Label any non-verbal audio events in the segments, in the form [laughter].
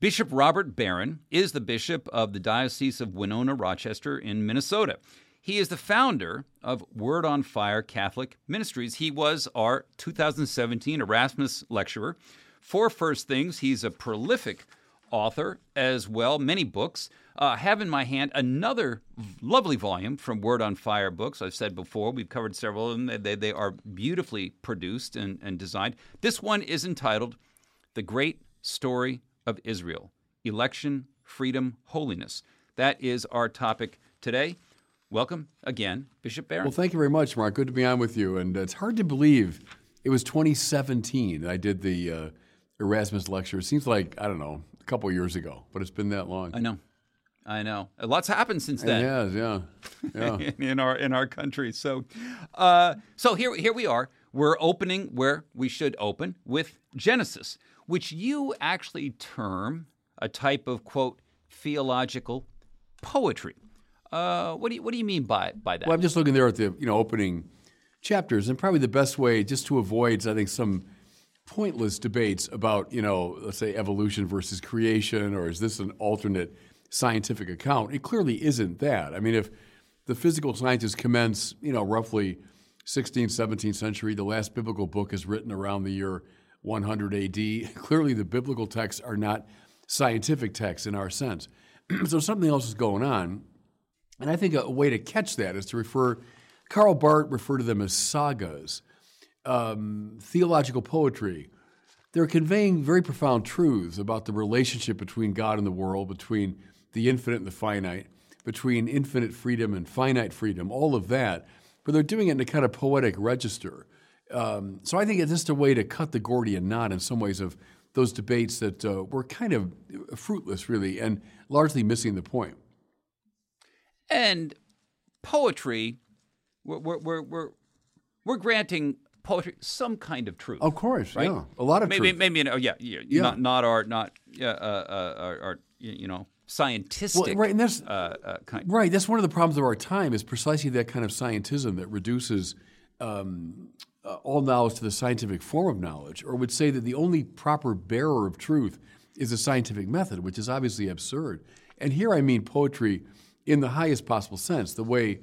Bishop Robert Barron is the bishop of the Diocese of Winona Rochester in Minnesota. He is the founder of Word on Fire Catholic Ministries. He was our 2017 Erasmus lecturer. For First Things, he's a prolific author as well, many books. Uh, have in my hand another lovely volume from Word on Fire books. I've said before, we've covered several of them. They, they are beautifully produced and, and designed. This one is entitled The Great Story of Israel Election, Freedom, Holiness. That is our topic today. Welcome again, Bishop Barron. Well, thank you very much, Mark. Good to be on with you. And it's hard to believe it was 2017 I did the uh, Erasmus lecture. It seems like, I don't know, a couple years ago, but it's been that long. I know. I know. A lot's happened since then. It has, yeah. yeah. [laughs] in our in our country. So uh, so here here we are. We're opening where we should open with Genesis, which you actually term a type of quote theological poetry. Uh, what do you what do you mean by by that? Well, I'm just looking there at the you know opening chapters, and probably the best way just to avoid, I think, some pointless debates about you know let's say evolution versus creation, or is this an alternate scientific account? It clearly isn't that. I mean, if the physical sciences commence, you know, roughly 16th, 17th century, the last biblical book is written around the year 100 AD. [laughs] Clearly, the biblical texts are not scientific texts in our sense. [clears throat] so something else is going on. And I think a way to catch that is to refer, Karl Barth referred to them as sagas, um, theological poetry. They're conveying very profound truths about the relationship between God and the world, between the infinite and the finite, between infinite freedom and finite freedom, all of that. But they're doing it in a kind of poetic register. Um, so I think it's just a way to cut the Gordian knot in some ways of those debates that uh, were kind of fruitless, really, and largely missing the point. And poetry, we're, we're, we're, we're, granting poetry some kind of truth. Of course, right? Yeah, a lot of maybe, truth. Maybe, oh, yeah, yeah, yeah. Not, not our, not uh, uh, our, our, you know, scientific well, right, and that's, uh, uh, kind. Right, that's one of the problems of our time is precisely that kind of scientism that reduces um, uh, all knowledge to the scientific form of knowledge, or would say that the only proper bearer of truth is a scientific method, which is obviously absurd. And here I mean poetry in the highest possible sense, the way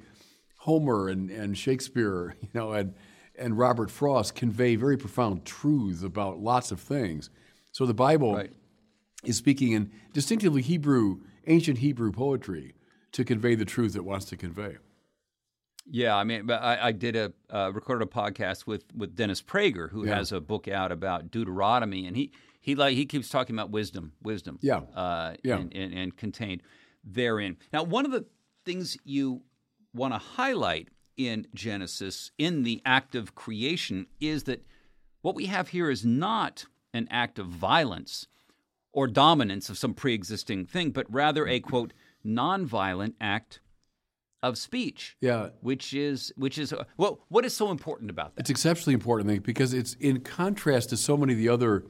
Homer and, and Shakespeare, [laughs] you know, and, and Robert Frost convey very profound truths about lots of things. So the Bible right. is speaking in distinctively Hebrew, ancient Hebrew poetry to convey the truth it wants to convey. Yeah, I mean, I, I did a uh, recorded a podcast with with Dennis Prager, who yeah. has a book out about Deuteronomy, and he he like he keeps talking about wisdom, wisdom, yeah, uh, yeah, and, and, and contained therein. Now, one of the things you want to highlight in Genesis, in the act of creation, is that what we have here is not an act of violence or dominance of some pre existing thing, but rather a quote, nonviolent act of speech. Yeah. Which is which is well, what is so important about that? It's exceptionally important I think, because it's in contrast to so many of the other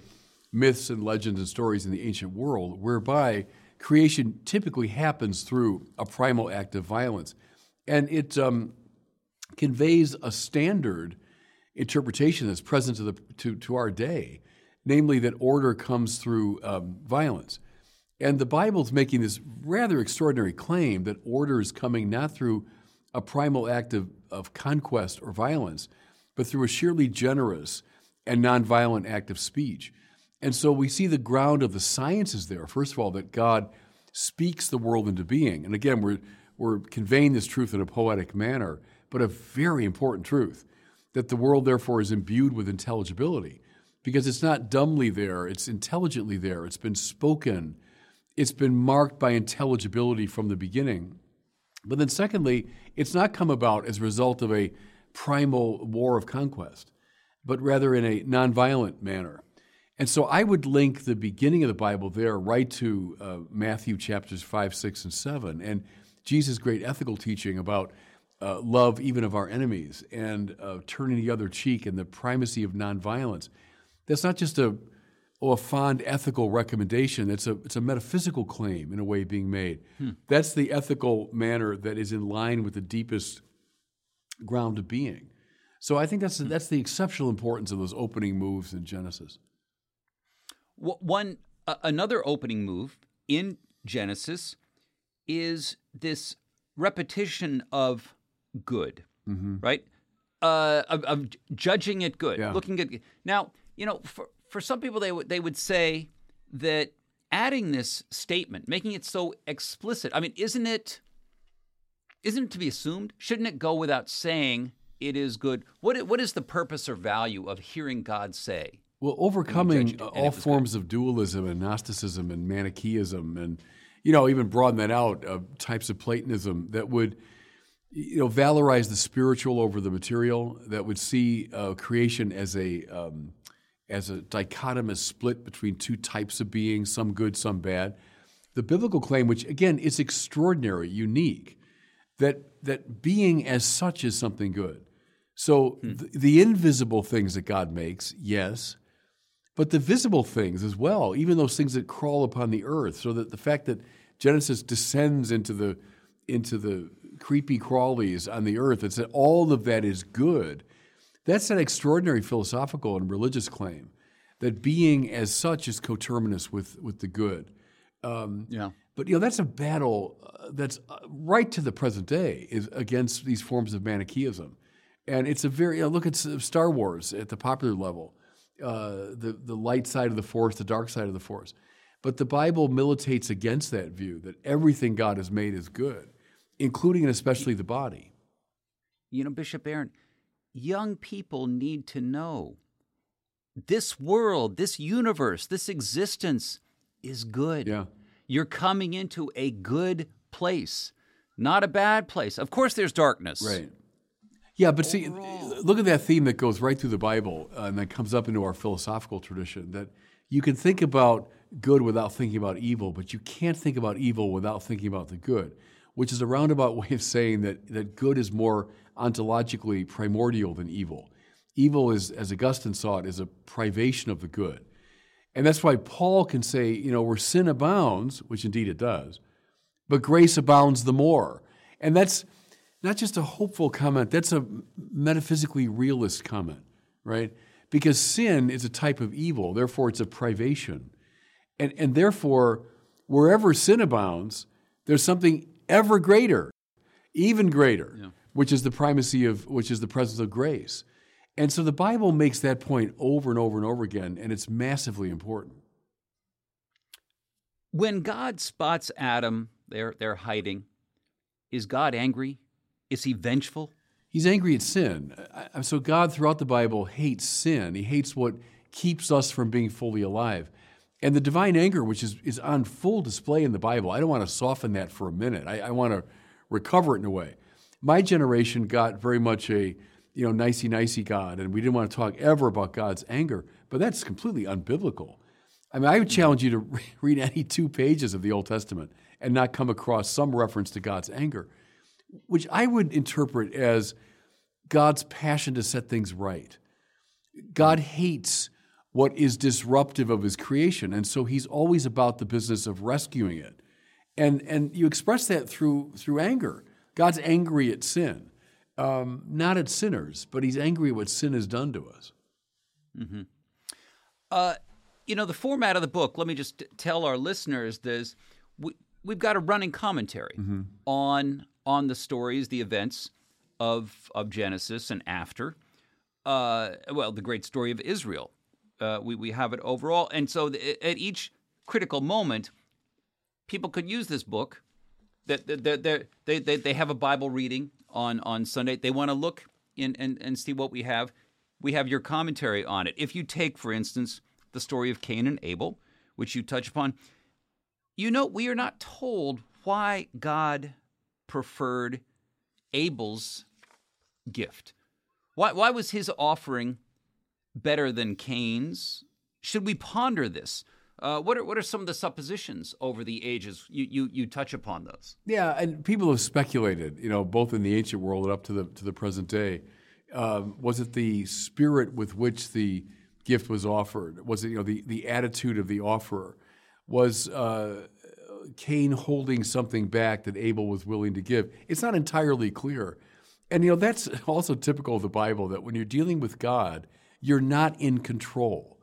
myths and legends and stories in the ancient world, whereby creation typically happens through a primal act of violence. And it um, conveys a standard interpretation that's present to, the, to, to our day, namely that order comes through um, violence. And the Bible's making this rather extraordinary claim that order is coming not through a primal act of, of conquest or violence, but through a sheerly generous and nonviolent act of speech. And so we see the ground of the sciences there. First of all, that God speaks the world into being. And again, we're, we're conveying this truth in a poetic manner, but a very important truth that the world, therefore, is imbued with intelligibility because it's not dumbly there, it's intelligently there. It's been spoken, it's been marked by intelligibility from the beginning. But then, secondly, it's not come about as a result of a primal war of conquest, but rather in a nonviolent manner. And so I would link the beginning of the Bible there right to uh, Matthew chapters 5, 6, and 7, and Jesus' great ethical teaching about uh, love even of our enemies and uh, turning the other cheek and the primacy of nonviolence. That's not just a, oh, a fond ethical recommendation, it's a, it's a metaphysical claim in a way being made. Hmm. That's the ethical manner that is in line with the deepest ground of being. So I think that's, hmm. that's the exceptional importance of those opening moves in Genesis. One uh, another opening move in Genesis is this repetition of good, mm-hmm. right? Uh, of, of, judging it good, yeah. looking at now. You know, for for some people, they would they would say that adding this statement, making it so explicit. I mean, isn't it? Isn't it to be assumed? Shouldn't it go without saying it is good? What what is the purpose or value of hearing God say? Well, overcoming all forms good. of dualism and Gnosticism and Manichaeism, and you know, even broaden that out, uh, types of Platonism that would, you know, valorize the spiritual over the material, that would see uh, creation as a um, as a dichotomous split between two types of beings, some good, some bad. The biblical claim, which again is extraordinary, unique, that that being as such is something good. So hmm. th- the invisible things that God makes, yes, but the visible things as well, even those things that crawl upon the earth, so that the fact that Genesis descends into the into the creepy crawlies on the earth, it's that all of that is good. That's an extraordinary philosophical and religious claim that being as such is coterminous with with the good. Um, yeah. But you know that's a battle uh, that's uh, right to the present day is against these forms of Manichaeism, and it's a very you know, look at Star Wars at the popular level uh, the, the light side of the force, the dark side of the force. But the Bible militates against that view that everything God has made is good, including and especially the body. You know, Bishop Barron, young people need to know this world, this universe, this existence is good. Yeah. You're coming into a good place, not a bad place. Of course, there's darkness. Right. Yeah, but see, look at that theme that goes right through the Bible uh, and that comes up into our philosophical tradition that you can think about good without thinking about evil, but you can't think about evil without thinking about the good, which is a roundabout [laughs] way of saying that, that good is more ontologically primordial than evil. Evil is, as Augustine saw it, is a privation of the good. And that's why Paul can say, you know, where sin abounds, which indeed it does, but grace abounds the more. And that's not just a hopeful comment, that's a metaphysically realist comment, right? Because sin is a type of evil, therefore it's a privation. And, and therefore, wherever sin abounds, there's something ever greater, even greater, yeah. which is the primacy of, which is the presence of grace. And so the Bible makes that point over and over and over again, and it's massively important. When God spots Adam, they're, they're hiding. Is God angry? Is he vengeful? He's angry at sin. So God, throughout the Bible, hates sin. He hates what keeps us from being fully alive. And the divine anger, which is, is on full display in the Bible, I don't want to soften that for a minute. I, I want to recover it in a way. My generation got very much a, you know, nicey nicey God, and we didn't want to talk ever about God's anger, but that's completely unbiblical. I mean, I would challenge you to [laughs] read any two pages of the Old Testament and not come across some reference to God's anger which I would interpret as God's passion to set things right. God hates what is disruptive of his creation, and so he's always about the business of rescuing it. And, and you express that through, through anger. God's angry at sin, um, not at sinners, but he's angry at what sin has done to us. Mm-hmm. Uh, you know, the format of the book, let me just tell our listeners this. We, we've got a running commentary mm-hmm. on on the stories, the events of of Genesis and after. Uh, well, the great story of Israel. Uh, we we have it overall, and so the, at each critical moment, people could use this book that they they they they have a Bible reading on on Sunday. They want to look in and and see what we have. We have your commentary on it. If you take, for instance, the story of Cain and Abel, which you touch upon, you know we are not told why God preferred Abel's gift. Why why was his offering better than Cain's? Should we ponder this? Uh, what are what are some of the suppositions over the ages? You, you you touch upon those. Yeah, and people have speculated, you know, both in the ancient world and up to the to the present day. Um, was it the spirit with which the gift was offered? Was it you know the the attitude of the offerer? Was uh, Cain holding something back that Abel was willing to give? It's not entirely clear, and you know that's also typical of the Bible that when you're dealing with God, you're not in control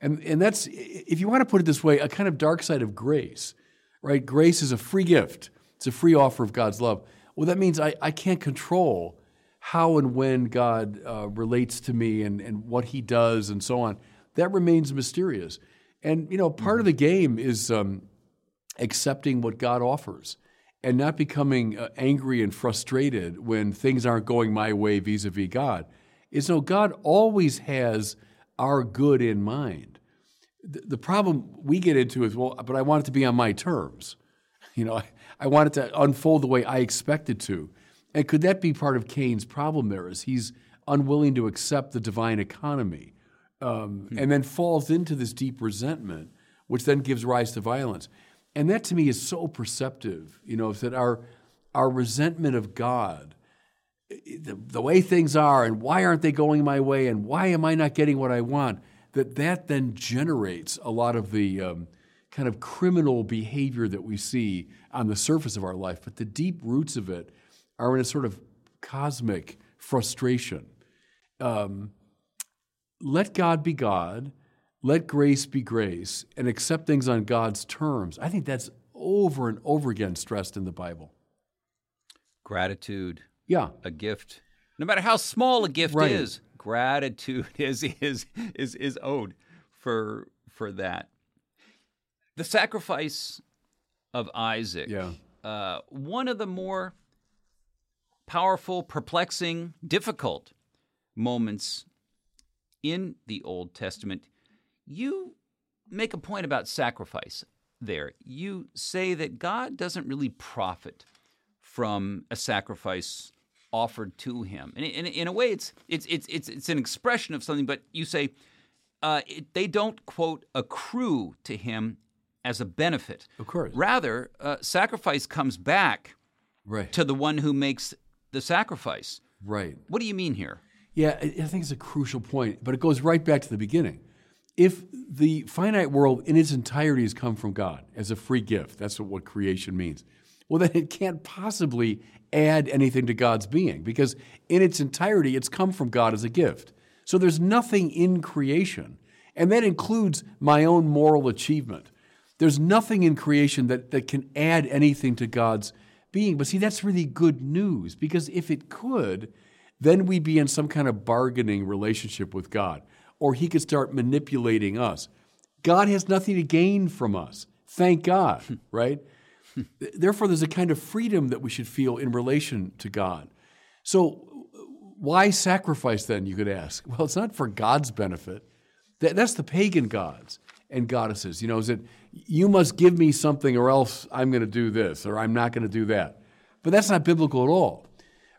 and, and that's, if you want to put it this way, a kind of dark side of grace, right? Grace is a free gift, it's a free offer of God's love. Well, that means I, I can't control how and when God uh, relates to me and, and what he does and so on. That remains mysterious. And, you know, part of the game is um, accepting what God offers and not becoming uh, angry and frustrated when things aren't going my way vis a vis God. Is no, God always has our good in mind. The, the problem we get into is, well, but I want it to be on my terms. You know, [laughs] I, I want it to unfold the way I expect it to. And could that be part of Cain's problem there? Is he's unwilling to accept the divine economy um, hmm. and then falls into this deep resentment, which then gives rise to violence. And that to me is so perceptive, you know, that our, our resentment of God the, the way things are and why aren't they going my way and why am I not getting what I want, that that then generates a lot of the um, kind of criminal behavior that we see on the surface of our life. But the deep roots of it are in a sort of cosmic frustration. Um, let God be God, let grace be grace, and accept things on God's terms. I think that's over and over again stressed in the Bible. Gratitude, yeah. A gift, no matter how small a gift right. is, gratitude [laughs] is is is is owed for for that. The sacrifice of Isaac. Yeah. Uh, one of the more powerful, perplexing, difficult moments in the Old Testament. You make a point about sacrifice there. You say that God doesn't really profit from a sacrifice offered to him. And in, in a way, it's, it's, it's, it's, it's an expression of something, but you say uh, it, they don't, quote, accrue to him as a benefit. Of course. Rather, uh, sacrifice comes back right. to the one who makes the sacrifice. Right. What do you mean here? Yeah, I think it's a crucial point, but it goes right back to the beginning. If the finite world in its entirety has come from God as a free gift, that's what creation means well, then it can't possibly add anything to God's being because in its entirety, it's come from God as a gift. So there's nothing in creation, and that includes my own moral achievement. There's nothing in creation that, that can add anything to God's being. But see, that's really good news because if it could, then we'd be in some kind of bargaining relationship with God, or He could start manipulating us. God has nothing to gain from us. Thank God, hmm. right? Therefore, there's a kind of freedom that we should feel in relation to God. So, why sacrifice then, you could ask? Well, it's not for God's benefit. that's the pagan gods and goddesses. You know, is it, you must give me something or else I'm going to do this or I'm not going to do that. But that's not biblical at all.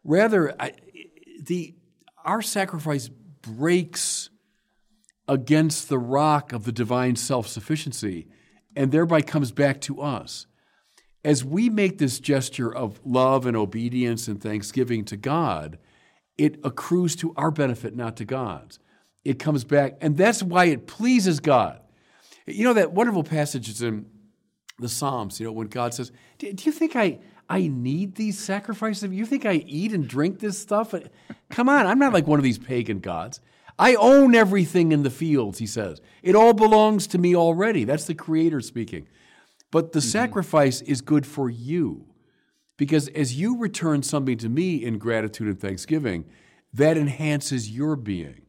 Rather, I, the, our sacrifice breaks against the rock of the divine self sufficiency and thereby comes back to us as we make this gesture of love and obedience and thanksgiving to God, it accrues to our benefit, not to God's. It comes back, and that's why it pleases God. You know that wonderful passage is in the Psalms, you know, when God says, Do you think I, I need these sacrifices? You think I eat and drink this stuff? Come on, I'm not like one of these pagan gods. I own everything in the fields, he says. It all belongs to me already. That's the Creator speaking. But the mm-hmm. sacrifice is good for you because as you return something to me in gratitude and thanksgiving, that enhances your being.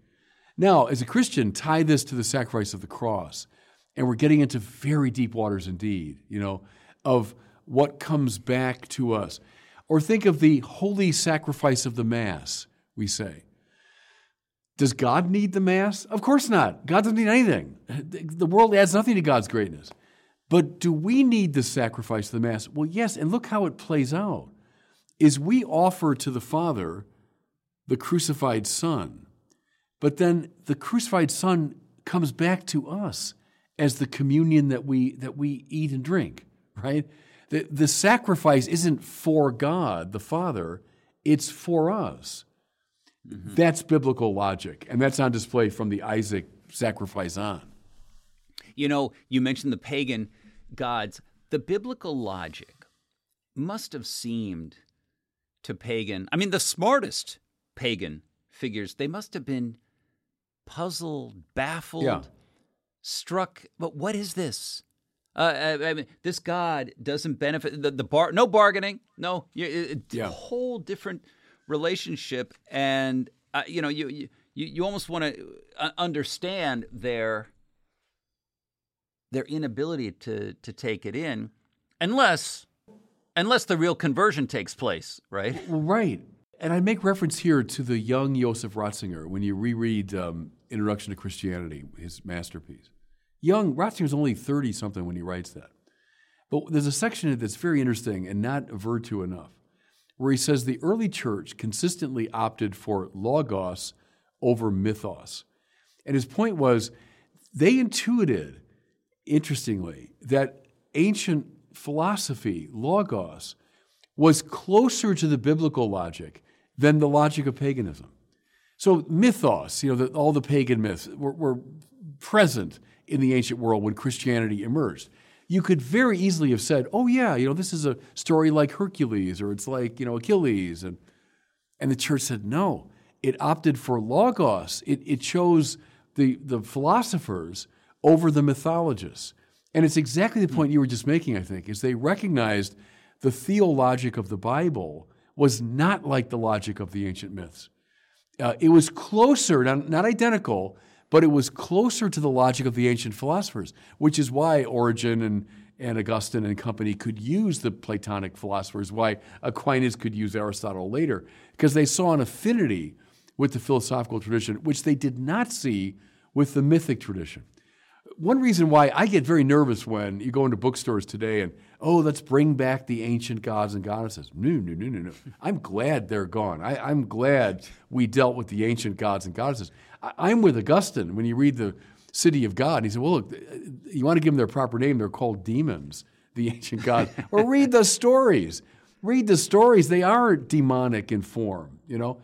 Now, as a Christian, tie this to the sacrifice of the cross, and we're getting into very deep waters indeed, you know, of what comes back to us. Or think of the holy sacrifice of the Mass, we say. Does God need the Mass? Of course not. God doesn't need anything. [laughs] The world adds nothing to God's greatness. But do we need the sacrifice of the Mass? Well, yes, and look how it plays out. Is we offer to the Father the crucified Son, but then the crucified Son comes back to us as the communion that we that we eat and drink, right? The, the sacrifice isn't for God, the Father, it's for us. Mm-hmm. That's biblical logic, and that's on display from the Isaac sacrifice on. You know, you mentioned the pagan gods. The biblical logic must have seemed to pagan, I mean, the smartest pagan figures, they must have been puzzled, baffled, yeah. struck. But what is this? Uh, I, mean, this God doesn't benefit the, the bar. No bargaining. No, it, yeah. whole different relationship, and uh, you know, you you you almost want to uh, understand their their inability to to take it in, unless unless the real conversion takes place, right? Right. And I make reference here to the young Joseph Ratzinger when you reread um, Introduction to Christianity, his masterpiece. Young, Ratzinger Ratzinger's only 30 something when he writes that. But there's a section that's very interesting and not averred to enough, where he says the early church consistently opted for logos over mythos. And his point was they intuited, interestingly, that ancient philosophy, logos, was closer to the biblical logic than the logic of paganism. So, mythos, you know, the, all the pagan myths were, were present in the ancient world when Christianity emerged. You could very easily have said, oh, yeah, you know, this is a story like Hercules or it's like, you know, Achilles. And, and the church said, no. It opted for logos, it, it chose the, the philosophers over the mythologists. And it's exactly the point you were just making, I think, is they recognized the theologic of the Bible was not like the logic of the ancient myths. Uh, it was closer, not, not identical, but it was closer to the logic of the ancient philosophers, which is why Origen and, and Augustine and company could use the Platonic philosophers, why Aquinas could use Aristotle later, because they saw an affinity with the philosophical tradition, which they did not see with the mythic tradition one reason why I get very nervous when you go into bookstores today and, oh, let's bring back the ancient gods and goddesses. No, no, no, no, no. I'm glad they're gone. I, am glad we dealt with the ancient gods and goddesses. I, am with Augustine when you read the City of God. He said, well, look, you want to give them their proper name, they're called demons, the ancient gods. [laughs] or read the stories. Read the stories. They are demonic in form, you know?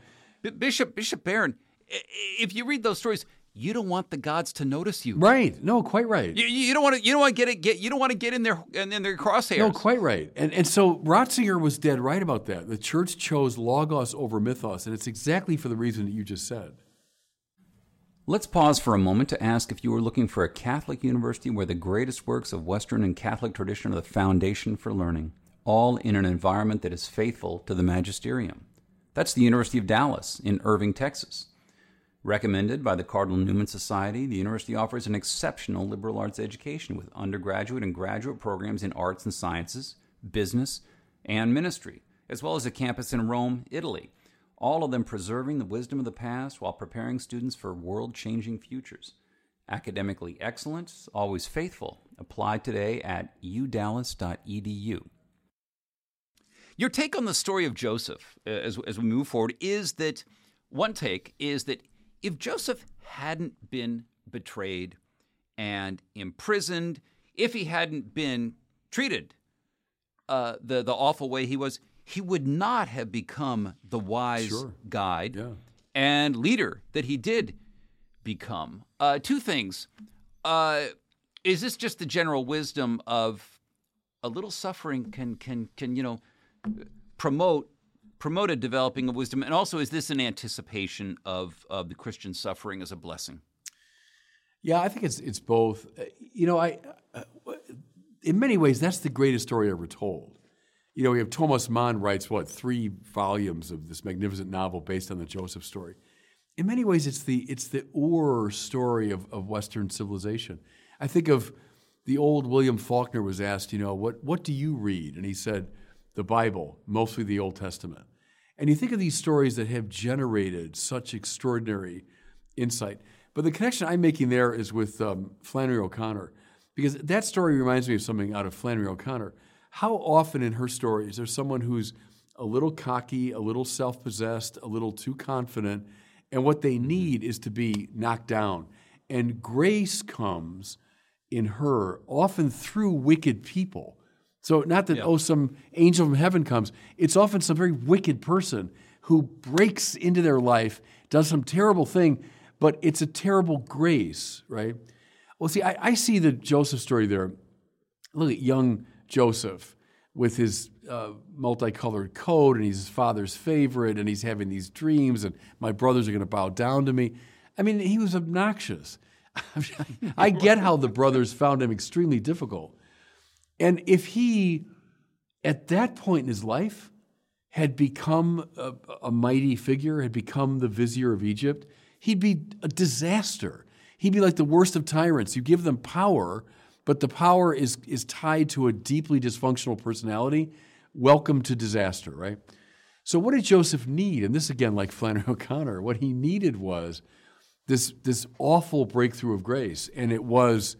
Bishop, Bishop Barron, if you read those stories, you don't want the gods to notice you. Right. No, quite right. You, you don't want to. You don't want to get it. Get. You don't want to get in their in, in their crosshairs. No, quite right. And and so Ratzinger was dead right about that. The church chose logos over mythos, and it's exactly for the reason that you just said. Let's pause for a moment to ask if you are looking for a Catholic university where the greatest works of Western and Catholic tradition are the foundation for learning, all in an environment that is faithful to the magisterium. That's the University of Dallas in Irving, Texas. Recommended by the Cardinal Newman Society, the university offers an exceptional liberal arts education with undergraduate and graduate programs in arts and sciences, business, and ministry, as well as a campus in Rome, Italy, all of them preserving the wisdom of the past while preparing students for world changing futures. Academically excellent, always faithful. Apply today at udallas.edu. Your take on the story of Joseph uh, as, as we move forward is that one take is that if Joseph hadn't been betrayed and imprisoned, if he hadn't been treated uh, the the awful way he was, he would not have become the wise sure. guide yeah. and leader that he did become. Uh, two things: uh, is this just the general wisdom of a little suffering can can can you know promote promoted developing of wisdom? And also, is this an anticipation of, of the Christian suffering as a blessing? Yeah, I think it's it's both. Uh, you know, I uh, in many ways that's the greatest story ever told. You know, we have Thomas Mann writes what three volumes of this magnificent novel based on the Joseph story. In many ways, it's the it's the Ur story of, of Western civilization. I think of the old William Faulkner was asked, you know, what, what do you read? And he said, the Bible, mostly the Old Testament. And you think of these stories that have generated such extraordinary insight. But the connection I'm making there is with um, Flannery O'Connor, because that story reminds me of something out of Flannery O'Connor. How often in her stories there's someone who's a little cocky, a little self possessed, a little too confident, and what they need is to be knocked down. And grace comes in her, often through wicked people. So, not that, yeah. oh, some angel from heaven comes, it's often some very wicked person who breaks into their life, does some terrible thing, but it's a terrible grace, right? Well, see, I, I see the Joseph story there. Look at young Joseph with his uh, multicolored coat, and he's his father's favorite, and he's having these dreams, and my brothers are going to bow down to me. I mean, he was obnoxious. [laughs] I get how the brothers found him extremely difficult. And if he, at that point in his life, had become a, a mighty figure, had become the vizier of Egypt, he'd be a disaster. He'd be like the worst of tyrants. You give them power, but the power is, is tied to a deeply dysfunctional personality. Welcome to disaster, right? So, what did Joseph need? And this again, like Flannery [laughs] O'Connor, what he needed was this, this awful breakthrough of grace. And it was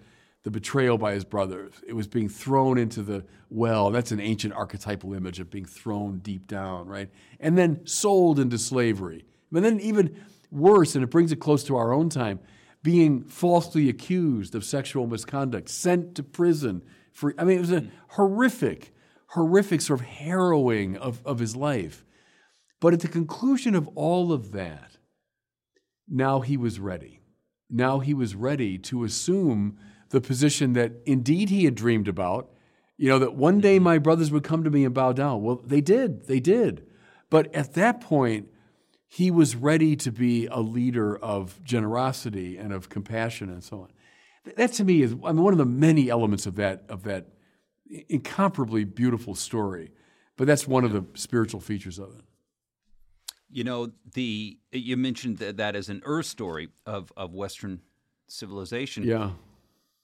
the betrayal by his brothers. It was being thrown into the well. That's an ancient archetypal image of being thrown deep down, right? And then sold into slavery. And then, even worse, and it brings it close to our own time, being falsely accused of sexual misconduct, sent to prison for, I mean, it was a horrific, horrific sort of harrowing of, of his life. But at the conclusion of all of that, now he was ready. Now he was ready to assume the position that indeed he had dreamed about. You know, that one day mm-hmm. my brothers would come to me and bow down. Well, they did. They did. But at that point, he was ready to be a leader of generosity and of compassion and so on. That to me is I mean, one of the many elements of that, of that incomparably beautiful story. But that's one of the spiritual features of it. You know, the you mentioned that, that as an Ur story of, of Western civilization. Yeah.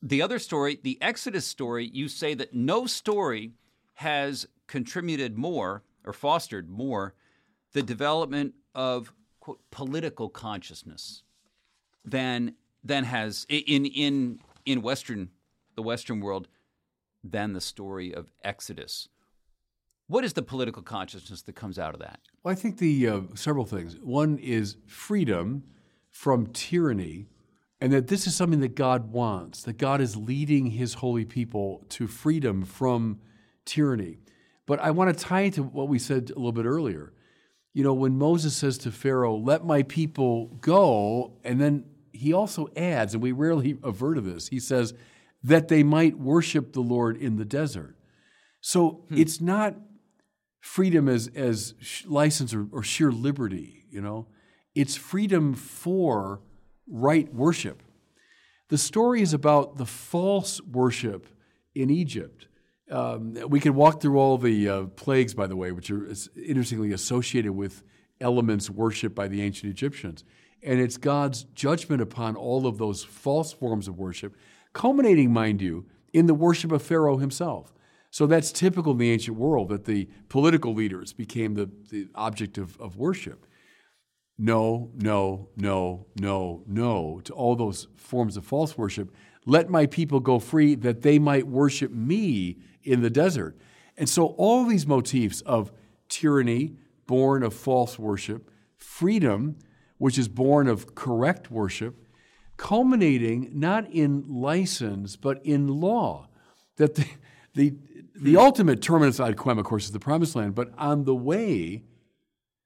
The other story, the Exodus story, you say that no story has contributed more or fostered more the development of quote, political consciousness than than has in in in Western the Western world than the story of Exodus. What is the political consciousness that comes out of that? Well, I think the uh, several things. One is freedom from tyranny, and that this is something that God wants. That God is leading His holy people to freedom from tyranny. But I want to tie it to what we said a little bit earlier. You know, when Moses says to Pharaoh, "Let my people go," and then he also adds, and we rarely avert of this. He says that they might worship the Lord in the desert. So hmm. it's not freedom as, as license or, or sheer liberty, you know. It's freedom for right worship. The story is about the false worship in Egypt. Um, we can walk through all the uh, plagues, by the way, which are interestingly associated with elements worshipped by the ancient Egyptians. And it's God's judgment upon all of those false forms of worship, culminating, mind you, in the worship of Pharaoh himself. So that's typical in the ancient world that the political leaders became the, the object of, of worship. No, no, no, no, no to all those forms of false worship. Let my people go free that they might worship me in the desert. And so all these motifs of tyranny, born of false worship, freedom, which is born of correct worship, culminating not in license, but in law. That the, the, the hmm. ultimate terminus ad quem, of course, is the promised land, but on the way,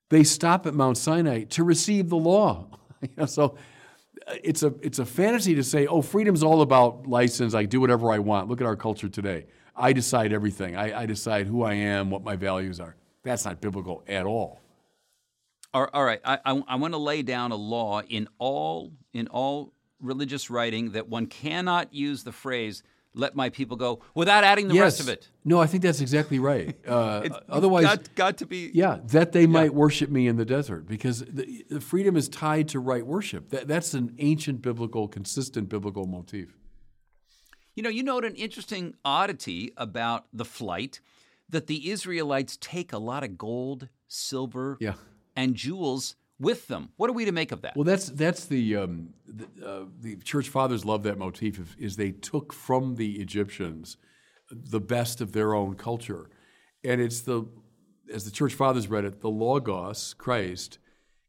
they stop at Mount Sinai to receive the law. [laughs] so uh, it's a, it's a fantasy to say, oh, freedom's all about license. I do whatever I want. Look at our culture today. I decide everything. I, I decide who I am, what my values are. That's not biblical at all. All right, I, I, I want to lay down a law in all in all religious writing that one cannot use the phrase let my people go without adding the yes. rest of it. No, I think that's exactly right. [laughs] Uh, otherwise, got, got, to be. Yeah, that they yeah. might worship me in the desert because the, the, freedom is tied to right worship. That, that's an ancient biblical, consistent biblical motif. You know, you note an interesting oddity about the flight that the Israelites take a lot of gold, silver, Yeah. and jewels with them. What are we to make of that? Well, that's that's the um, the, uh, the church fathers love that motif. Of, is they took from the Egyptians the best of their own culture, and it's the as the church fathers read it, the logos Christ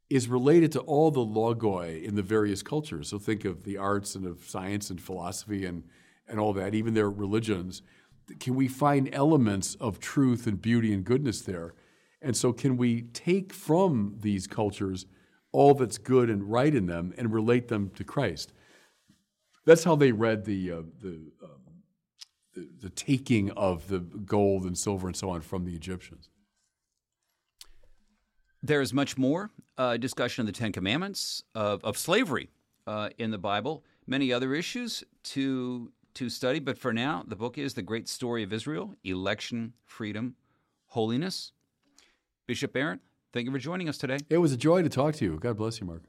is related to all the logoi in the various cultures. So think of the arts and of science and philosophy and and all that, even their religions. Can we find elements of truth and beauty and goodness there? And so, can we take from these cultures all that's good and right in them and relate them to Christ? That's how they read the, uh, the, um, the, the taking of the gold and silver and so on from the Egyptians. There is much more uh, discussion of the Ten Commandments, of, of slavery uh, in the Bible, many other issues to, to study. But for now, the book is The Great Story of Israel Election, Freedom, Holiness. Bishop Barron, thank you for joining us today. It was a joy to talk to you. God bless you, Mark.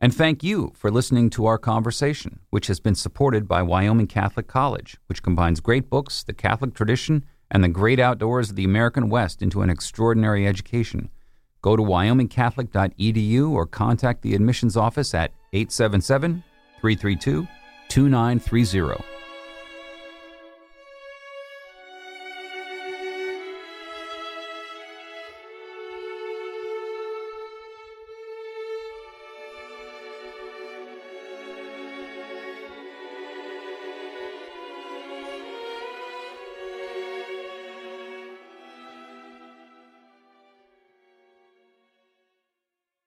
And thank you for listening to our conversation, which has been supported by Wyoming Catholic College, which combines great books, the Catholic tradition, and the great outdoors of the American West into an extraordinary education. Go to wyomingcatholic.edu or contact the admissions office at 877 332 2930.